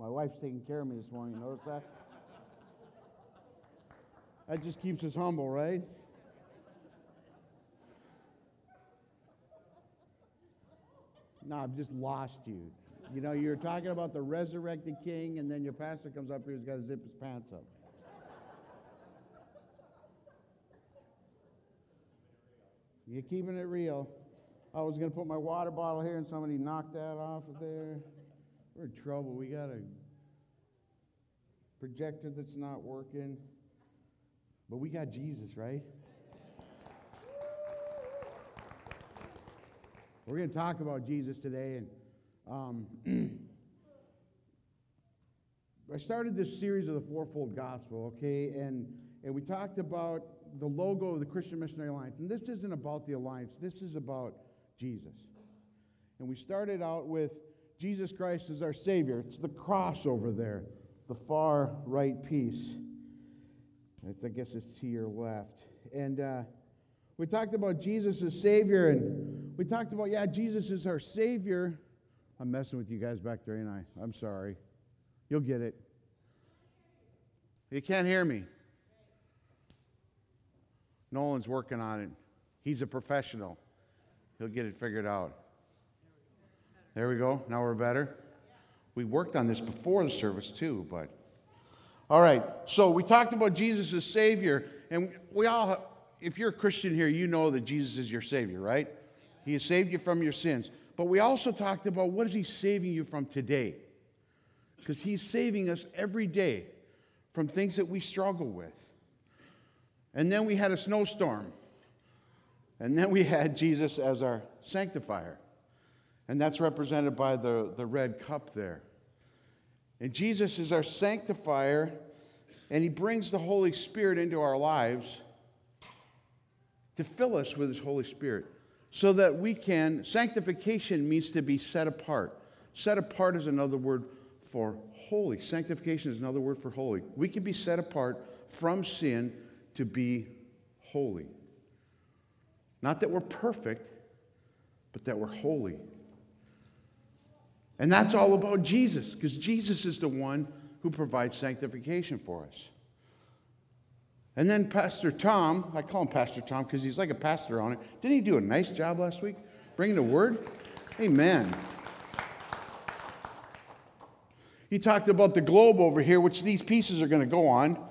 My wife's taking care of me this morning. You notice that? That just keeps us humble, right? No, I've just lost you. You know, you're talking about the resurrected king, and then your pastor comes up here who's got to zip his pants up. You're keeping it real. I was going to put my water bottle here, and somebody knocked that off of there. We're in trouble. We got a projector that's not working. But we got Jesus, right? We're going to talk about Jesus today, and um, I started this series of the fourfold gospel, okay, and and we talked about the logo of the Christian Missionary Alliance, and this isn't about the alliance. This is about Jesus, and we started out with Jesus Christ as our Savior. It's the cross over there, the far right piece. I guess it's to your left, and. Uh, we talked about Jesus as Savior, and we talked about, yeah, Jesus is our Savior. I'm messing with you guys back there, ain't I? I'm sorry. You'll get it. You can't hear me. Nolan's working on it. He's a professional. He'll get it figured out. There we go. Now we're better. We worked on this before the service, too, but. All right. So we talked about Jesus as Savior, and we all if you're a Christian here, you know that Jesus is your Savior, right? He has saved you from your sins. But we also talked about what is He saving you from today? Because He's saving us every day from things that we struggle with. And then we had a snowstorm. And then we had Jesus as our sanctifier. And that's represented by the, the red cup there. And Jesus is our sanctifier, and He brings the Holy Spirit into our lives to fill us with His Holy Spirit so that we can. Sanctification means to be set apart. Set apart is another word for holy. Sanctification is another word for holy. We can be set apart from sin to be holy. Not that we're perfect, but that we're holy. And that's all about Jesus, because Jesus is the one who provides sanctification for us. And then Pastor Tom, I call him Pastor Tom because he's like a pastor on it. Didn't he do a nice job last week bringing the word? Amen. He talked about the globe over here, which these pieces are going to go on.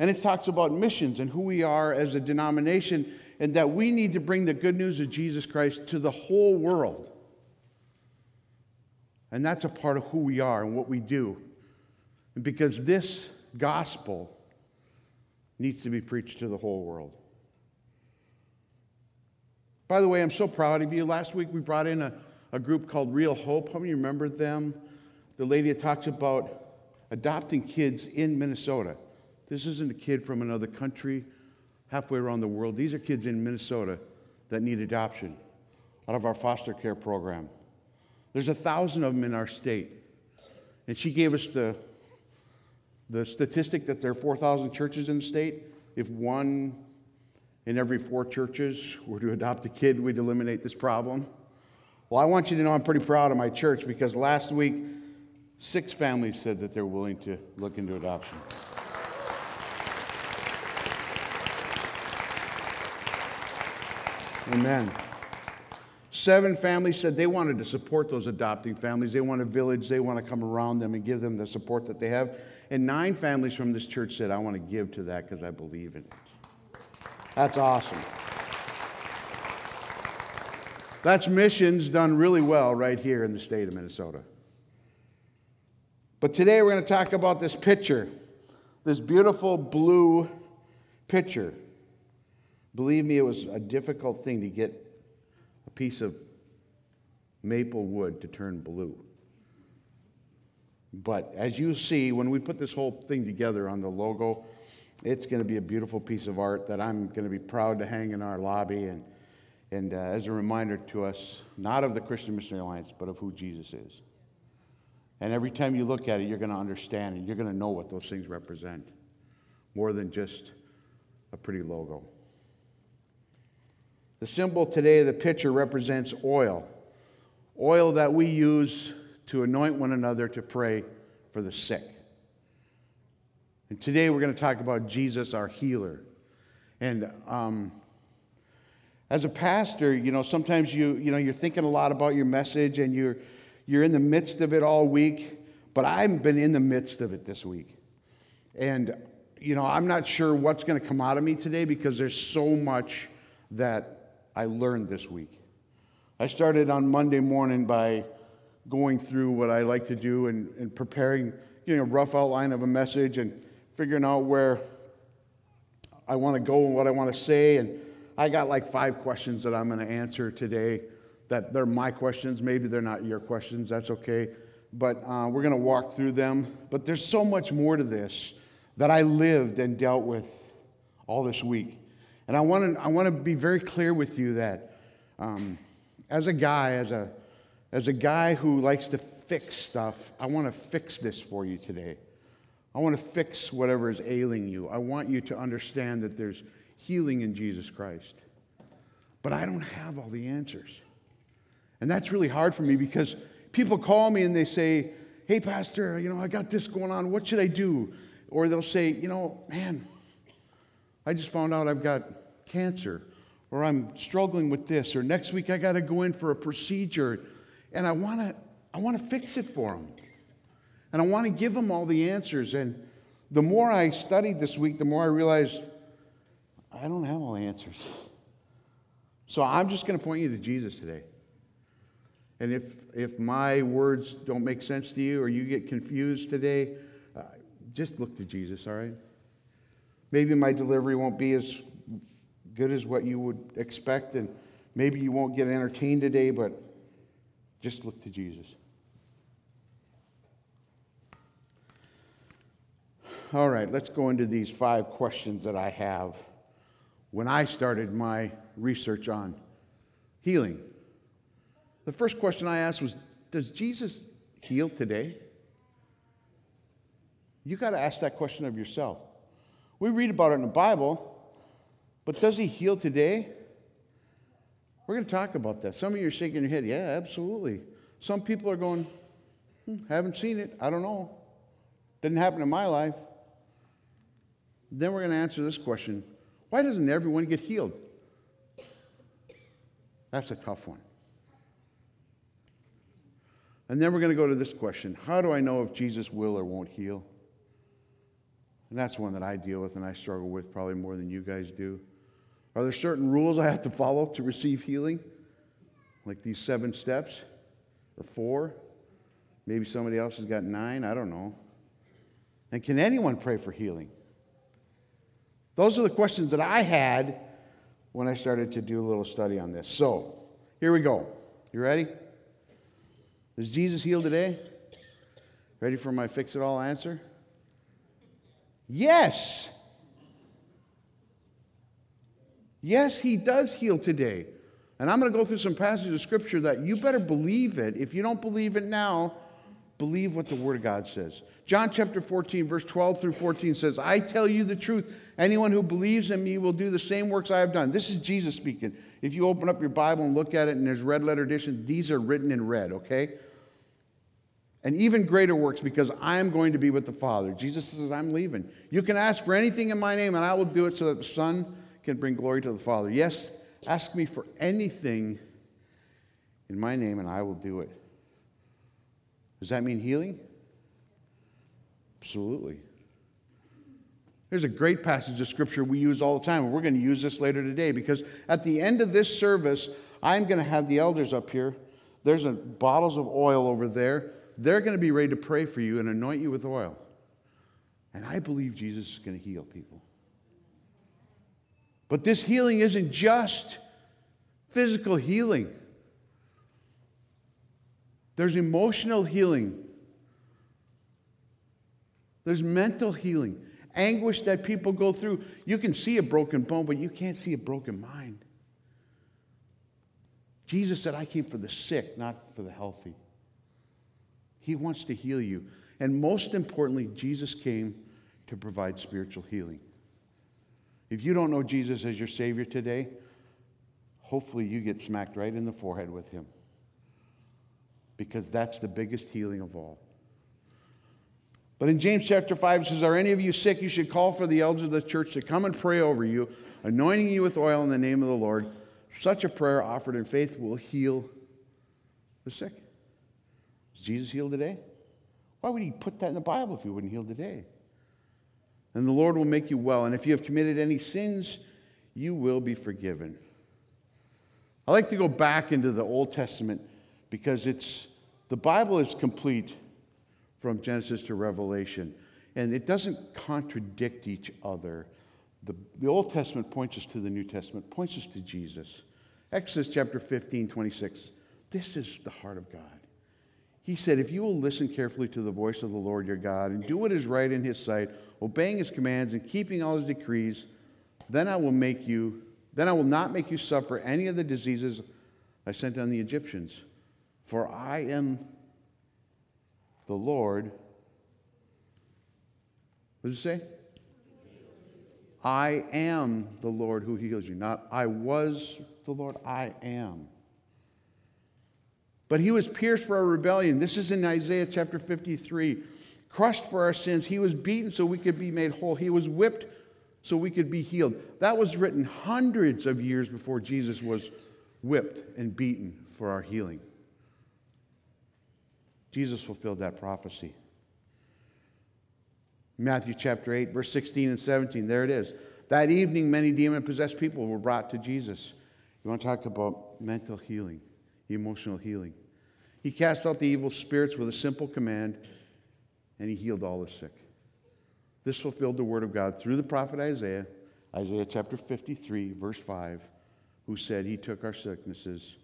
And it talks about missions and who we are as a denomination, and that we need to bring the good news of Jesus Christ to the whole world. And that's a part of who we are and what we do. Because this gospel needs to be preached to the whole world. By the way, I'm so proud of you. Last week we brought in a, a group called Real Hope. How many remember them? The lady that talks about adopting kids in Minnesota. This isn't a kid from another country halfway around the world. These are kids in Minnesota that need adoption out of our foster care program. There's a thousand of them in our state. And she gave us the the statistic that there are 4,000 churches in the state, if one in every four churches were to adopt a kid, we'd eliminate this problem. Well, I want you to know I'm pretty proud of my church because last week, six families said that they're willing to look into adoption. Amen. Seven families said they wanted to support those adopting families. They want a village, they want to come around them and give them the support that they have. And nine families from this church said, I want to give to that because I believe in it. That's awesome. That's missions done really well right here in the state of Minnesota. But today we're going to talk about this picture, this beautiful blue picture. Believe me, it was a difficult thing to get piece of maple wood to turn blue. But as you see, when we put this whole thing together on the logo, it's going to be a beautiful piece of art that I'm going to be proud to hang in our lobby and, and uh, as a reminder to us, not of the Christian Missionary Alliance, but of who Jesus is. And every time you look at it, you're going to understand and you're going to know what those things represent more than just a pretty logo. The symbol today, the picture, represents oil. Oil that we use to anoint one another to pray for the sick. And today we're going to talk about Jesus, our healer. And um, as a pastor, you know, sometimes you, you know, you're thinking a lot about your message and you're, you're in the midst of it all week, but I've been in the midst of it this week. And, you know, I'm not sure what's going to come out of me today because there's so much that I learned this week. I started on Monday morning by going through what I like to do and, and preparing, getting a rough outline of a message and figuring out where I want to go and what I want to say. And I got like five questions that I'm going to answer today that they're my questions. Maybe they're not your questions. That's okay. But uh, we're going to walk through them. But there's so much more to this that I lived and dealt with all this week. And I want to, I want to be very clear with you that um, as a guy, as a, as a guy who likes to fix stuff, I want to fix this for you today. I want to fix whatever is ailing you. I want you to understand that there's healing in Jesus Christ. But I don't have all the answers. And that's really hard for me because people call me and they say, Hey, Pastor, you know, I got this going on. What should I do? Or they'll say, You know, man, I just found out I've got cancer, or I'm struggling with this, or next week I got to go in for a procedure, and I want to I want to fix it for them. And I want to give them all the answers. And the more I studied this week, the more I realized I don't have all the answers. So I'm just going to point you to Jesus today. And if, if my words don't make sense to you or you get confused today, uh, just look to Jesus, all right? Maybe my delivery won't be as good as what you would expect, and maybe you won't get entertained today, but just look to Jesus. All right, let's go into these five questions that I have when I started my research on healing. The first question I asked was Does Jesus heal today? You got to ask that question of yourself. We read about it in the Bible, but does he heal today? We're going to talk about that. Some of you are shaking your head. Yeah, absolutely. Some people are going, hmm, haven't seen it. I don't know. Didn't happen in my life. Then we're going to answer this question Why doesn't everyone get healed? That's a tough one. And then we're going to go to this question How do I know if Jesus will or won't heal? And that's one that I deal with and I struggle with probably more than you guys do. Are there certain rules I have to follow to receive healing? Like these seven steps? Or four? Maybe somebody else has got nine? I don't know. And can anyone pray for healing? Those are the questions that I had when I started to do a little study on this. So, here we go. You ready? Does Jesus heal today? Ready for my fix it all answer? Yes. Yes, he does heal today. And I'm going to go through some passages of scripture that you better believe it. If you don't believe it now, believe what the Word of God says. John chapter 14, verse 12 through 14 says, I tell you the truth. Anyone who believes in me will do the same works I have done. This is Jesus speaking. If you open up your Bible and look at it and there's red letter edition, these are written in red, okay? And even greater works because I am going to be with the Father. Jesus says, I'm leaving. You can ask for anything in my name and I will do it so that the Son can bring glory to the Father. Yes, ask me for anything in my name and I will do it. Does that mean healing? Absolutely. There's a great passage of scripture we use all the time, and we're going to use this later today because at the end of this service, I'm going to have the elders up here. There's a, bottles of oil over there. They're going to be ready to pray for you and anoint you with oil. And I believe Jesus is going to heal people. But this healing isn't just physical healing, there's emotional healing, there's mental healing, anguish that people go through. You can see a broken bone, but you can't see a broken mind. Jesus said, I came for the sick, not for the healthy. He wants to heal you. And most importantly, Jesus came to provide spiritual healing. If you don't know Jesus as your Savior today, hopefully you get smacked right in the forehead with Him. Because that's the biggest healing of all. But in James chapter 5, it says, Are any of you sick? You should call for the elders of the church to come and pray over you, anointing you with oil in the name of the Lord. Such a prayer offered in faith will heal the sick. Jesus healed today? Why would he put that in the Bible if he wouldn't heal today? And the Lord will make you well. And if you have committed any sins, you will be forgiven. I like to go back into the Old Testament because it's the Bible is complete from Genesis to Revelation, and it doesn't contradict each other. The, the Old Testament points us to the New Testament, points us to Jesus. Exodus chapter 15, 26. This is the heart of God. He said, If you will listen carefully to the voice of the Lord your God and do what is right in his sight, obeying his commands and keeping all his decrees, then I will make you, then I will not make you suffer any of the diseases I sent on the Egyptians. For I am the Lord. What does it say? I am the Lord who heals you. Not I was the Lord, I am. But he was pierced for our rebellion. This is in Isaiah chapter 53. Crushed for our sins. He was beaten so we could be made whole. He was whipped so we could be healed. That was written hundreds of years before Jesus was whipped and beaten for our healing. Jesus fulfilled that prophecy. Matthew chapter 8, verse 16 and 17. There it is. That evening, many demon possessed people were brought to Jesus. You want to talk about mental healing, emotional healing. He cast out the evil spirits with a simple command, and he healed all the sick. This fulfilled the word of God through the prophet Isaiah, Isaiah chapter 53, verse 5, who said, He took our sicknesses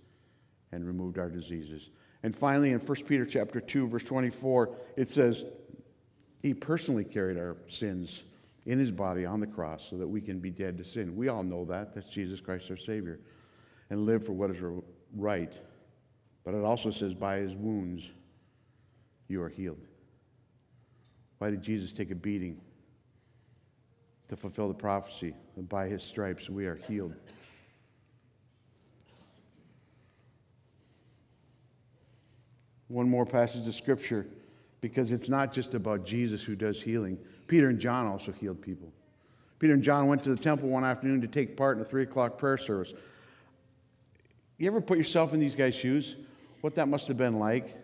and removed our diseases. And finally, in 1 Peter chapter 2, verse 24, it says, He personally carried our sins in his body on the cross so that we can be dead to sin. We all know that. That's Jesus Christ our Savior. And live for what is right. But it also says, by his wounds, you are healed. Why did Jesus take a beating? To fulfill the prophecy. By his stripes, we are healed. one more passage of scripture because it's not just about Jesus who does healing. Peter and John also healed people. Peter and John went to the temple one afternoon to take part in a three o'clock prayer service. You ever put yourself in these guys' shoes? What that must have been like?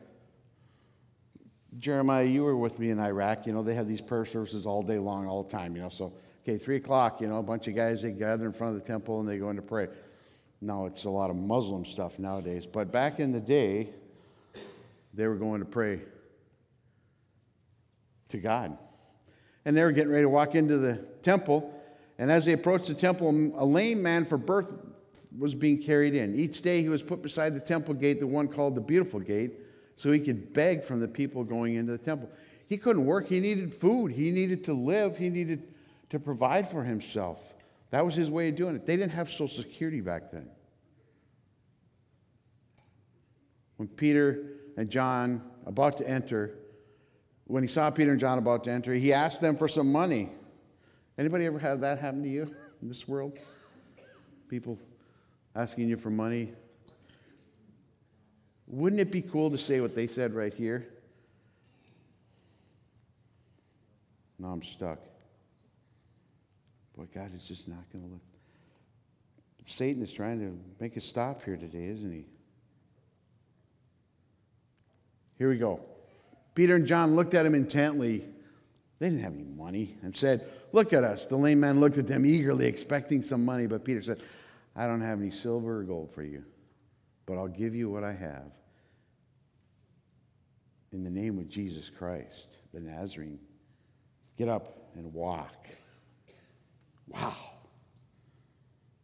Jeremiah, you were with me in Iraq. You know, they have these prayer services all day long, all the time, you know. So, okay, three o'clock, you know, a bunch of guys, they gather in front of the temple and they go in to pray. Now, it's a lot of Muslim stuff nowadays. But back in the day, they were going to pray to God. And they were getting ready to walk into the temple. And as they approached the temple, a lame man for birth was being carried in. Each day he was put beside the temple gate, the one called the Beautiful Gate, so he could beg from the people going into the temple. He couldn't work. He needed food. He needed to live. He needed to provide for himself. That was his way of doing it. They didn't have Social Security back then. When Peter and John about to enter, when he saw Peter and John about to enter, he asked them for some money. Anybody ever had that happen to you in this world? People asking you for money. Wouldn't it be cool to say what they said right here? No, I'm stuck. Boy, God is just not going to let. Satan is trying to make a stop here today, isn't he? Here we go. Peter and John looked at him intently. They didn't have any money and said, Look at us. The lame man looked at them eagerly, expecting some money. But Peter said, I don't have any silver or gold for you, but I'll give you what I have. In the name of Jesus Christ, the Nazarene, get up and walk. Wow.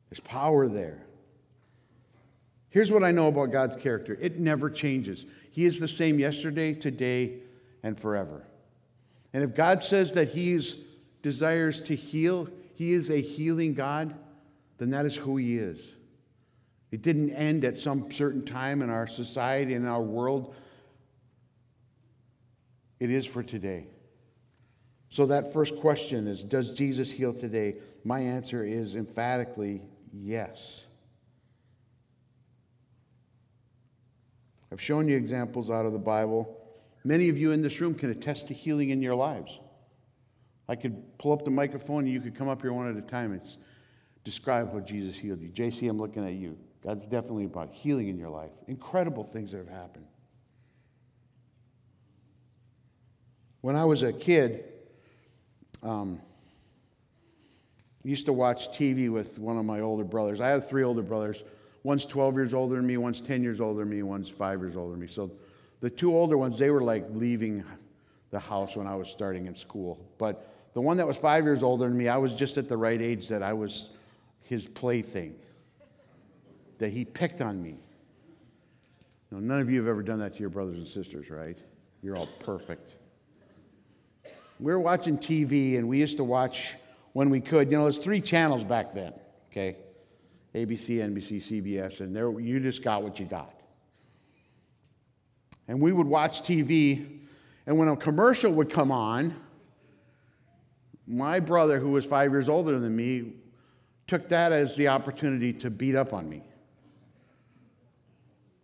There's power there. Here's what I know about God's character it never changes. He is the same yesterday, today, and forever. And if God says that He desires to heal, He is a healing God, then that is who He is. It didn't end at some certain time in our society, in our world. It is for today. So, that first question is Does Jesus heal today? My answer is emphatically yes. I've shown you examples out of the Bible Many of you in this room can attest to healing in your lives. I could pull up the microphone and you could come up here one at a time and describe how Jesus healed you. JC, I'm looking at you. God's definitely about healing in your life. Incredible things that have happened. When I was a kid, um, I used to watch TV with one of my older brothers. I have three older brothers. One's 12 years older than me, one's 10 years older than me, one's five years older than me. So the two older ones, they were like leaving the house when I was starting in school. But the one that was five years older than me, I was just at the right age that I was his plaything, that he picked on me. Now, none of you have ever done that to your brothers and sisters, right? You're all perfect. We were watching TV, and we used to watch when we could. You know, there's three channels back then, okay? ABC, NBC, CBS, and there you just got what you got. And we would watch TV, and when a commercial would come on, my brother, who was five years older than me, took that as the opportunity to beat up on me.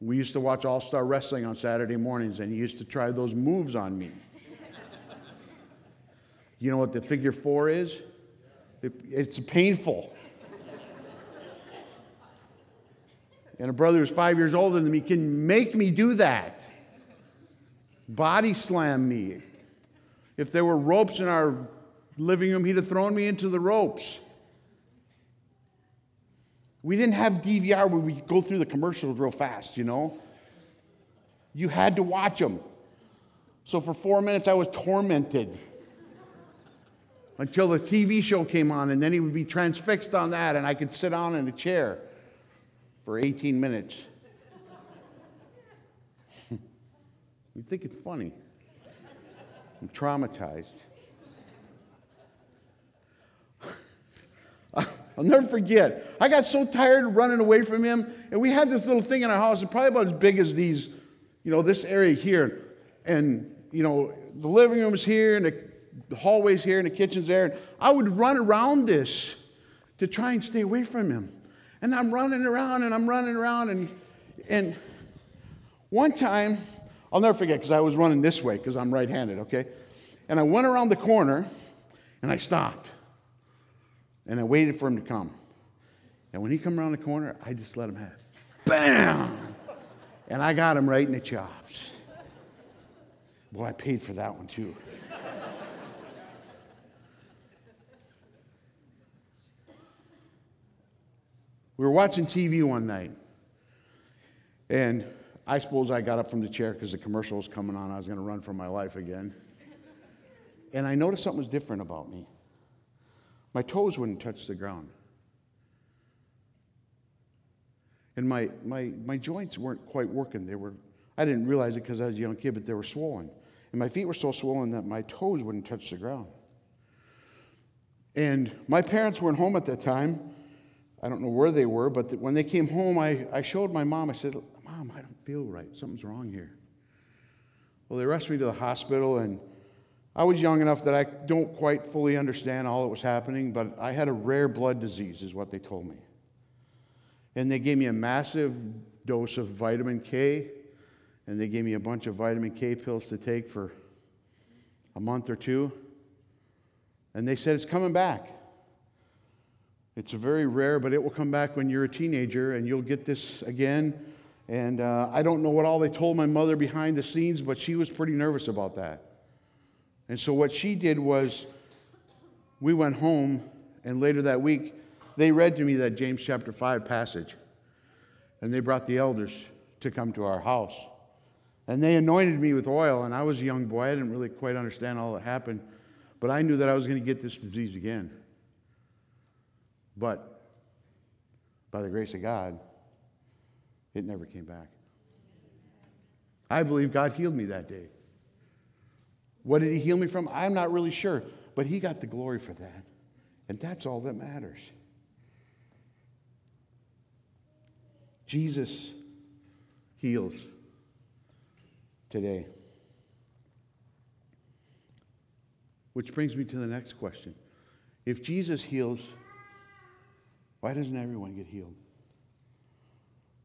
We used to watch All Star Wrestling on Saturday mornings, and he used to try those moves on me. you know what the figure four is? it's painful. and a brother who's five years older than me can make me do that. Body slam me. If there were ropes in our living room, he'd have thrown me into the ropes. We didn't have DVR where we go through the commercials real fast, you know? You had to watch them. So for four minutes, I was tormented until the TV show came on, and then he would be transfixed on that, and I could sit down in a chair for 18 minutes. you think it's funny. I'm traumatized. I'll never forget. I got so tired of running away from him, and we had this little thing in our house, probably about as big as these, you know, this area here. And, you know, the living room is here, and the, the hallway's here, and the kitchen's there. And I would run around this to try and stay away from him. And I'm running around, and I'm running around, and, and one time, I'll never forget because I was running this way because I'm right handed, okay? And I went around the corner, and I stopped. And I waited for him to come. And when he come around the corner, I just let him have. it. Bam! And I got him right in the chops. Boy, I paid for that one too. we were watching TV one night, and I suppose I got up from the chair because the commercial was coming on. I was going to run for my life again. And I noticed something was different about me. My toes wouldn't touch the ground. And my, my, my joints weren't quite working. They were, I didn't realize it because I was a young kid, but they were swollen. And my feet were so swollen that my toes wouldn't touch the ground. And my parents weren't home at that time. I don't know where they were, but when they came home, I, I showed my mom. I said, Mom, I don't feel right. Something's wrong here. Well, they rushed me to the hospital, and I was young enough that I don't quite fully understand all that was happening, but I had a rare blood disease, is what they told me. And they gave me a massive dose of vitamin K, and they gave me a bunch of vitamin K pills to take for a month or two. And they said, It's coming back. It's very rare, but it will come back when you're a teenager, and you'll get this again. And uh, I don't know what all they told my mother behind the scenes, but she was pretty nervous about that. And so what she did was we went home, and later that week, they read to me that James chapter 5 passage. And they brought the elders to come to our house. And they anointed me with oil, and I was a young boy. I didn't really quite understand all that happened, but I knew that I was going to get this disease again. But by the grace of God, it never came back. I believe God healed me that day. What did he heal me from? I'm not really sure, but he got the glory for that. And that's all that matters. Jesus heals today. Which brings me to the next question. If Jesus heals, why doesn't everyone get healed?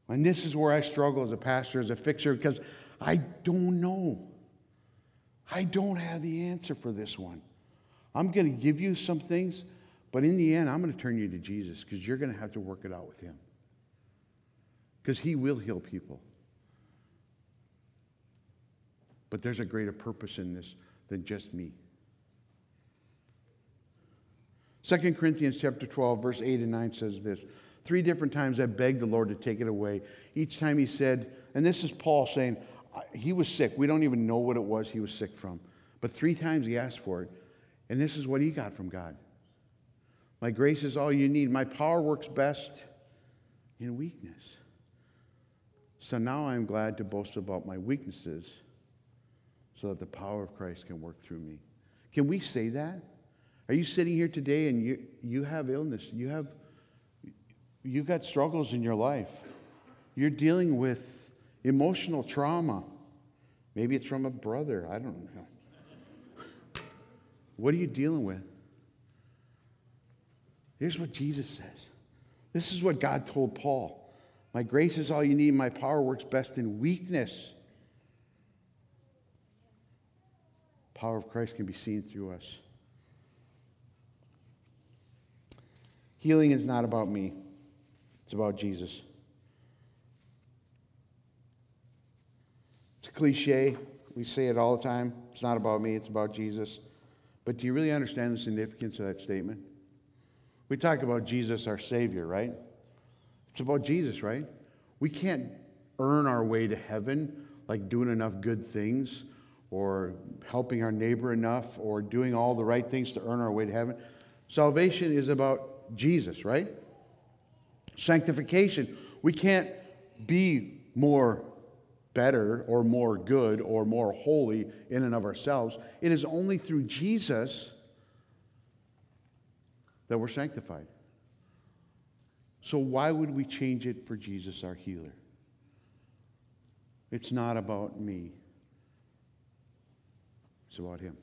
And this is where I struggle as a pastor, as a fixer, because I don't know. I don't have the answer for this one. I'm going to give you some things, but in the end, I'm going to turn you to Jesus because you're going to have to work it out with him. Because he will heal people. But there's a greater purpose in this than just me. 2 Corinthians chapter 12, verse 8 and 9 says this. Three different times I begged the Lord to take it away. Each time he said, and this is Paul saying, he was sick. We don't even know what it was he was sick from. But three times he asked for it. And this is what he got from God My grace is all you need. My power works best in weakness. So now I'm glad to boast about my weaknesses so that the power of Christ can work through me. Can we say that? Are you sitting here today and you, you have illness? You have you've got struggles in your life. You're dealing with emotional trauma. Maybe it's from a brother. I don't know. What are you dealing with? Here's what Jesus says. This is what God told Paul. My grace is all you need. My power works best in weakness. Power of Christ can be seen through us. Healing is not about me, it's about Jesus. It's a cliche. We say it all the time. It's not about me, it's about Jesus. But do you really understand the significance of that statement? We talk about Jesus, our Savior, right? It's about Jesus, right? We can't earn our way to heaven like doing enough good things or helping our neighbor enough or doing all the right things to earn our way to heaven. Salvation is about Jesus, right? Sanctification. We can't be more better or more good or more holy in and of ourselves. It is only through Jesus that we're sanctified. So, why would we change it for Jesus, our healer? It's not about me, it's about Him.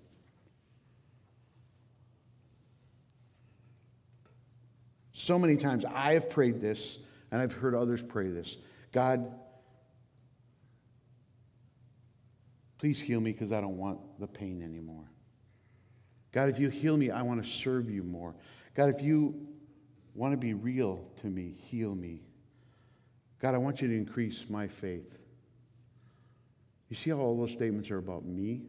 So many times I have prayed this, and I've heard others pray this God, Please heal me because I don't want the pain anymore. God, if you heal me, I want to serve you more. God, if you want to be real to me, heal me. God, I want you to increase my faith. You see how all those statements are about me?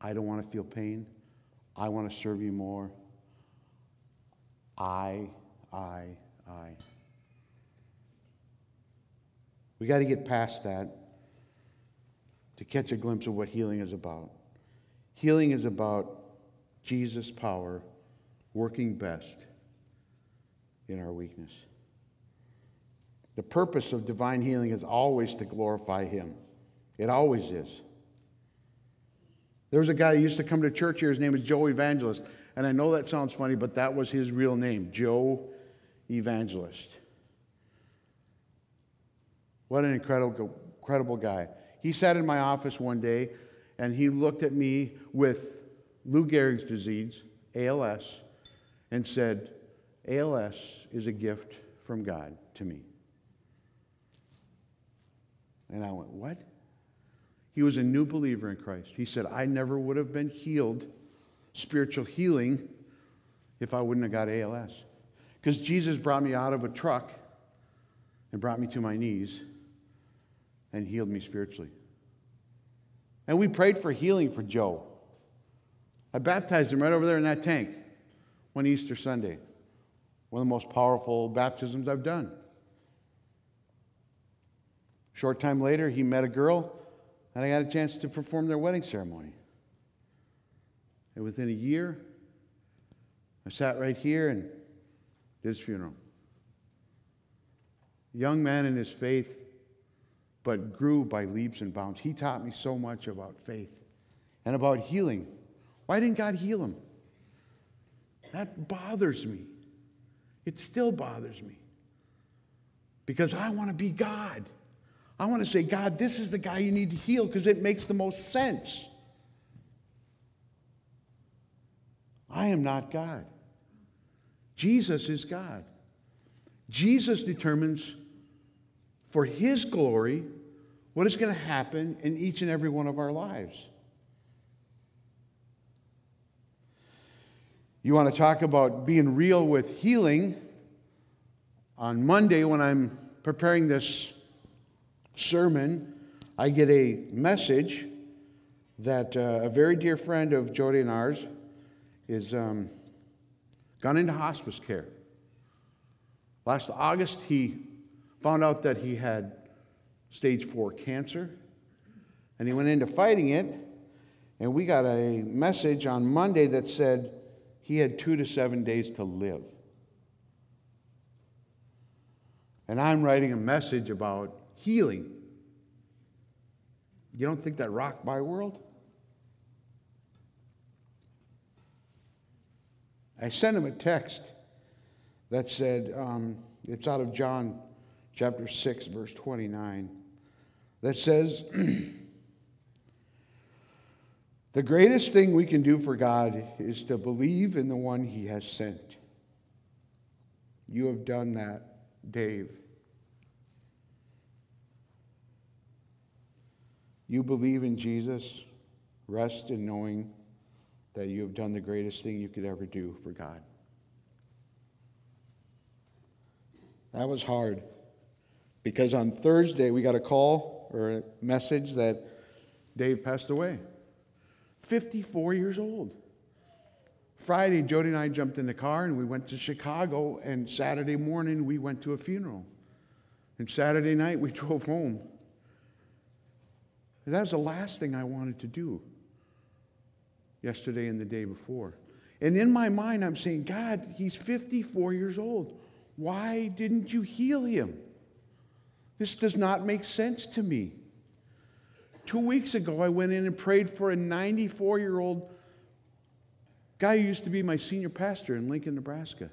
I don't want to feel pain. I want to serve you more. I, I, I. We got to get past that to catch a glimpse of what healing is about. Healing is about Jesus' power working best in our weakness. The purpose of divine healing is always to glorify Him. It always is. There was a guy who used to come to church here. His name was Joe Evangelist. And I know that sounds funny, but that was his real name, Joe Evangelist. What an incredible, incredible guy. He sat in my office one day and he looked at me with Lou Gehrig's disease, ALS, and said, ALS is a gift from God to me. And I went, What? He was a new believer in Christ. He said, I never would have been healed, spiritual healing, if I wouldn't have got ALS. Because Jesus brought me out of a truck and brought me to my knees and healed me spiritually. And we prayed for healing for Joe. I baptized him right over there in that tank one Easter Sunday. One of the most powerful baptisms I've done. Short time later, he met a girl, and I got a chance to perform their wedding ceremony. And within a year, I sat right here and did his funeral. A young man in his faith but grew by leaps and bounds. He taught me so much about faith and about healing. Why didn't God heal him? That bothers me. It still bothers me. Because I want to be God. I want to say, God, this is the guy you need to heal because it makes the most sense. I am not God. Jesus is God. Jesus determines for his glory what is going to happen in each and every one of our lives. You want to talk about being real with healing? On Monday, when I'm preparing this sermon, I get a message that uh, a very dear friend of Jody and ours is um, gone into hospice care. Last August, he found out that he had stage four cancer, and he went into fighting it. And we got a message on Monday that said he had two to seven days to live. And I'm writing a message about healing. You don't think that rocked my world? I sent him a text that said, um, it's out of John chapter 6, verse 29, that says, The greatest thing we can do for God is to believe in the one he has sent. You have done that, Dave. You believe in Jesus, rest in knowing that you have done the greatest thing you could ever do for God. That was hard because on Thursday we got a call or a message that Dave passed away. 54 years old. Friday, Jody and I jumped in the car and we went to Chicago, and Saturday morning we went to a funeral. And Saturday night we drove home. that was the last thing I wanted to do yesterday and the day before. And in my mind, I'm saying, God, he's 54 years old. Why didn't you heal him? This does not make sense to me. Two weeks ago, I went in and prayed for a 94 year old guy who used to be my senior pastor in Lincoln, Nebraska.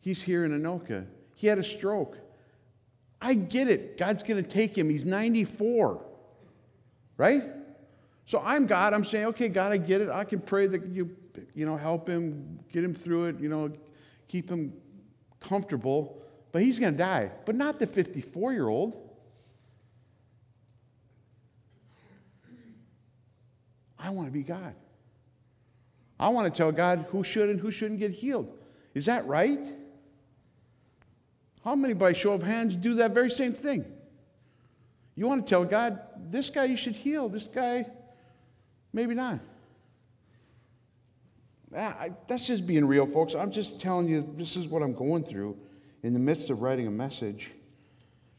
He's here in Anoka. He had a stroke. I get it. God's going to take him. He's 94, right? So I'm God. I'm saying, okay, God, I get it. I can pray that you, you know, help him, get him through it, you know, keep him comfortable. But he's going to die. But not the 54 year old. I want to be God. I want to tell God who should and who shouldn't get healed. Is that right? How many, by show of hands, do that very same thing? You want to tell God, this guy you should heal, this guy, maybe not. Ah, that's just being real, folks. I'm just telling you, this is what I'm going through in the midst of writing a message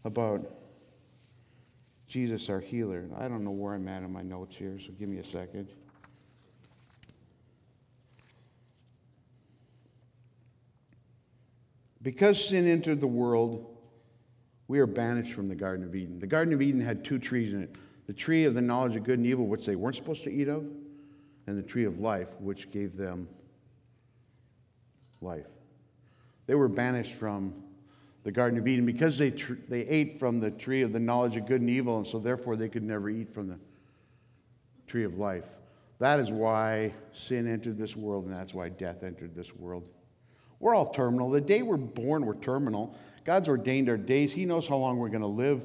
about Jesus, our healer. I don't know where I'm at in my notes here, so give me a second. Because sin entered the world, we are banished from the Garden of Eden. The Garden of Eden had two trees in it the tree of the knowledge of good and evil, which they weren't supposed to eat of, and the tree of life, which gave them life. They were banished from the Garden of Eden because they, tr- they ate from the tree of the knowledge of good and evil, and so therefore they could never eat from the tree of life. That is why sin entered this world, and that's why death entered this world. We're all terminal. The day we're born, we're terminal. God's ordained our days. He knows how long we're going to live,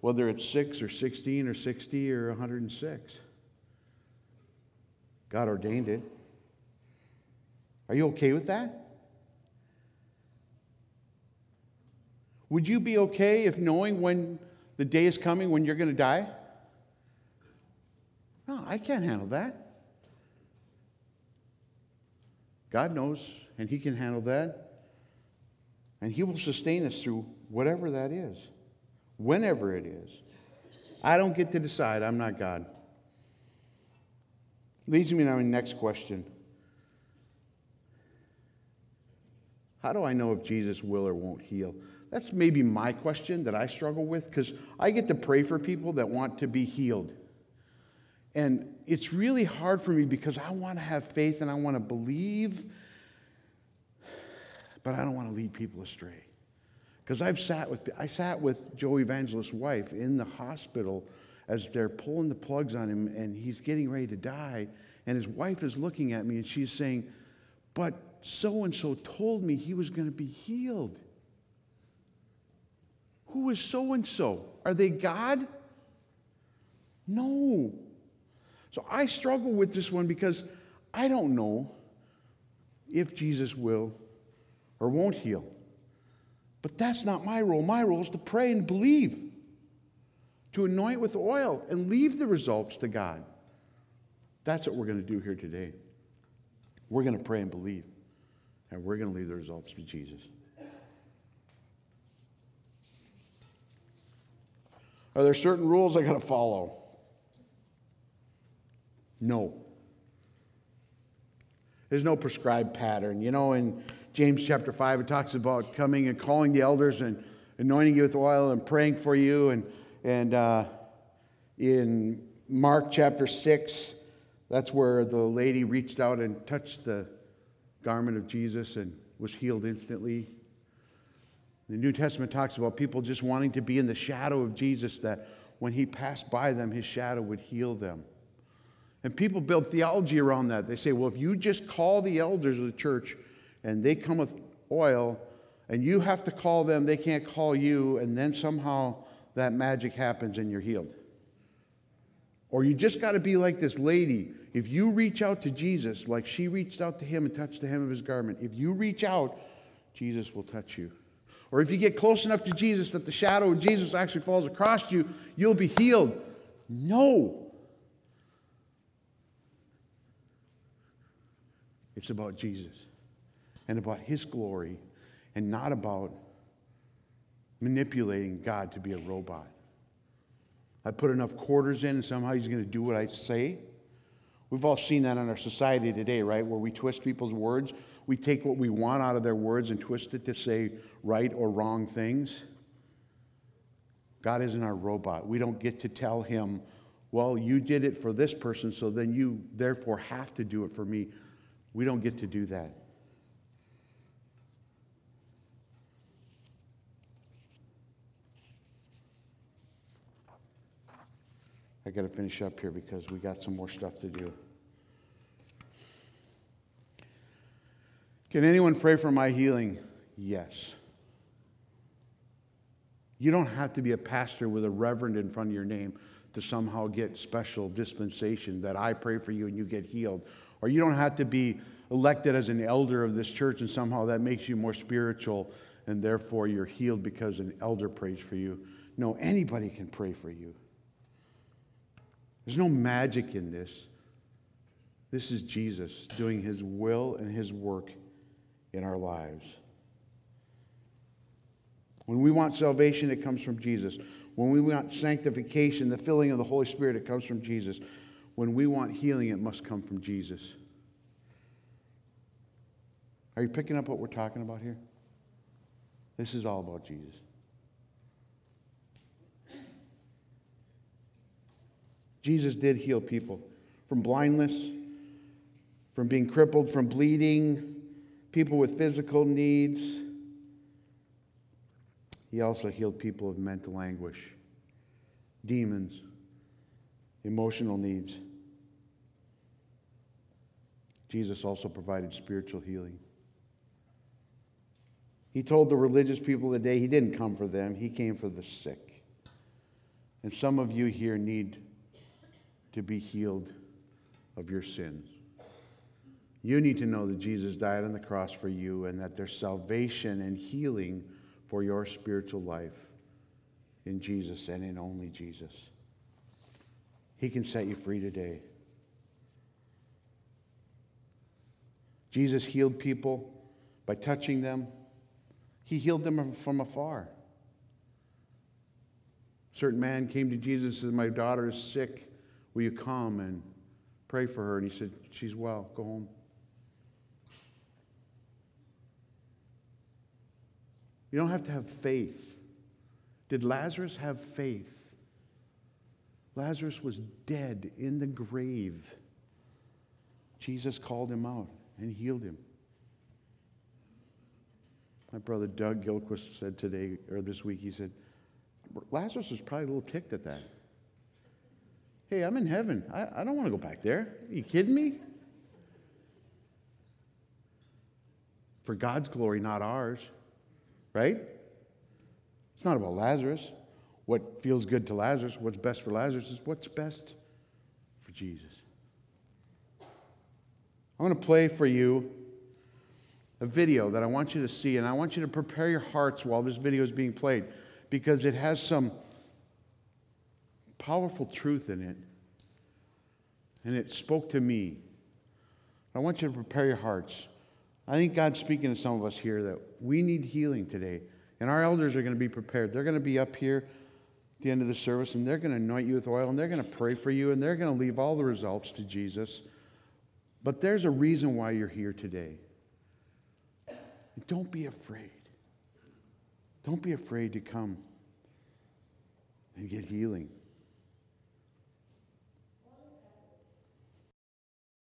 whether it's 6 or 16 or 60 or 106. God ordained it. Are you okay with that? Would you be okay if knowing when the day is coming when you're going to die? No, I can't handle that. God knows, and He can handle that. And He will sustain us through whatever that is, whenever it is. I don't get to decide. I'm not God. Leads me to my next question How do I know if Jesus will or won't heal? That's maybe my question that I struggle with because I get to pray for people that want to be healed. And it's really hard for me because I want to have faith and I want to believe, but I don't want to lead people astray. Because I've sat with I sat with Joe Evangelist's wife in the hospital as they're pulling the plugs on him and he's getting ready to die. And his wife is looking at me and she's saying, But so and so told me he was going to be healed. Who is so and so? Are they God? No. So I struggle with this one because I don't know if Jesus will or won't heal. But that's not my role. My role is to pray and believe, to anoint with oil and leave the results to God. That's what we're going to do here today. We're going to pray and believe, and we're going to leave the results to Jesus. Are there certain rules I got to follow? No. There's no prescribed pattern. You know, in James chapter 5, it talks about coming and calling the elders and anointing you with oil and praying for you. And, and uh, in Mark chapter 6, that's where the lady reached out and touched the garment of Jesus and was healed instantly. The New Testament talks about people just wanting to be in the shadow of Jesus, that when he passed by them, his shadow would heal them. And people build theology around that. They say, well, if you just call the elders of the church and they come with oil, and you have to call them, they can't call you, and then somehow that magic happens and you're healed. Or you just got to be like this lady. If you reach out to Jesus, like she reached out to him and touched the hem of his garment, if you reach out, Jesus will touch you. Or if you get close enough to Jesus that the shadow of Jesus actually falls across you, you'll be healed. No. It's about Jesus and about his glory and not about manipulating God to be a robot. I put enough quarters in and somehow he's going to do what I say. We've all seen that in our society today, right? Where we twist people's words. We take what we want out of their words and twist it to say right or wrong things. God isn't our robot. We don't get to tell him, well, you did it for this person, so then you therefore have to do it for me. We don't get to do that. I got to finish up here because we got some more stuff to do. Can anyone pray for my healing? Yes. You don't have to be a pastor with a reverend in front of your name to somehow get special dispensation that I pray for you and you get healed. Or you don't have to be elected as an elder of this church and somehow that makes you more spiritual and therefore you're healed because an elder prays for you. No, anybody can pray for you. There's no magic in this. This is Jesus doing his will and his work in our lives. When we want salvation, it comes from Jesus. When we want sanctification, the filling of the Holy Spirit, it comes from Jesus. When we want healing, it must come from Jesus. Are you picking up what we're talking about here? This is all about Jesus. Jesus did heal people from blindness, from being crippled, from bleeding, people with physical needs. He also healed people of mental anguish, demons, emotional needs. Jesus also provided spiritual healing. He told the religious people of the day he didn't come for them, he came for the sick. And some of you here need to be healed of your sins. You need to know that Jesus died on the cross for you and that there's salvation and healing for your spiritual life in Jesus and in only Jesus. He can set you free today. Jesus healed people by touching them. He healed them from afar. A certain man came to Jesus and said, My daughter is sick. Will you come and pray for her? And he said, She's well. Go home. You don't have to have faith. Did Lazarus have faith? Lazarus was dead in the grave. Jesus called him out and healed him. My brother Doug Gilquist said today, or this week, he said, Lazarus was probably a little ticked at that. Hey, I'm in heaven. I, I don't want to go back there. Are you kidding me? For God's glory, not ours right? It's not about Lazarus. What feels good to Lazarus, what's best for Lazarus, is what's best for Jesus. I'm going to play for you a video that I want you to see, and I want you to prepare your hearts while this video is being played because it has some powerful truth in it. And it spoke to me. I want you to prepare your hearts. I think God's speaking to some of us here that we need healing today. And our elders are going to be prepared. They're going to be up here at the end of the service and they're going to anoint you with oil and they're going to pray for you and they're going to leave all the results to Jesus. But there's a reason why you're here today. Don't be afraid. Don't be afraid to come and get healing.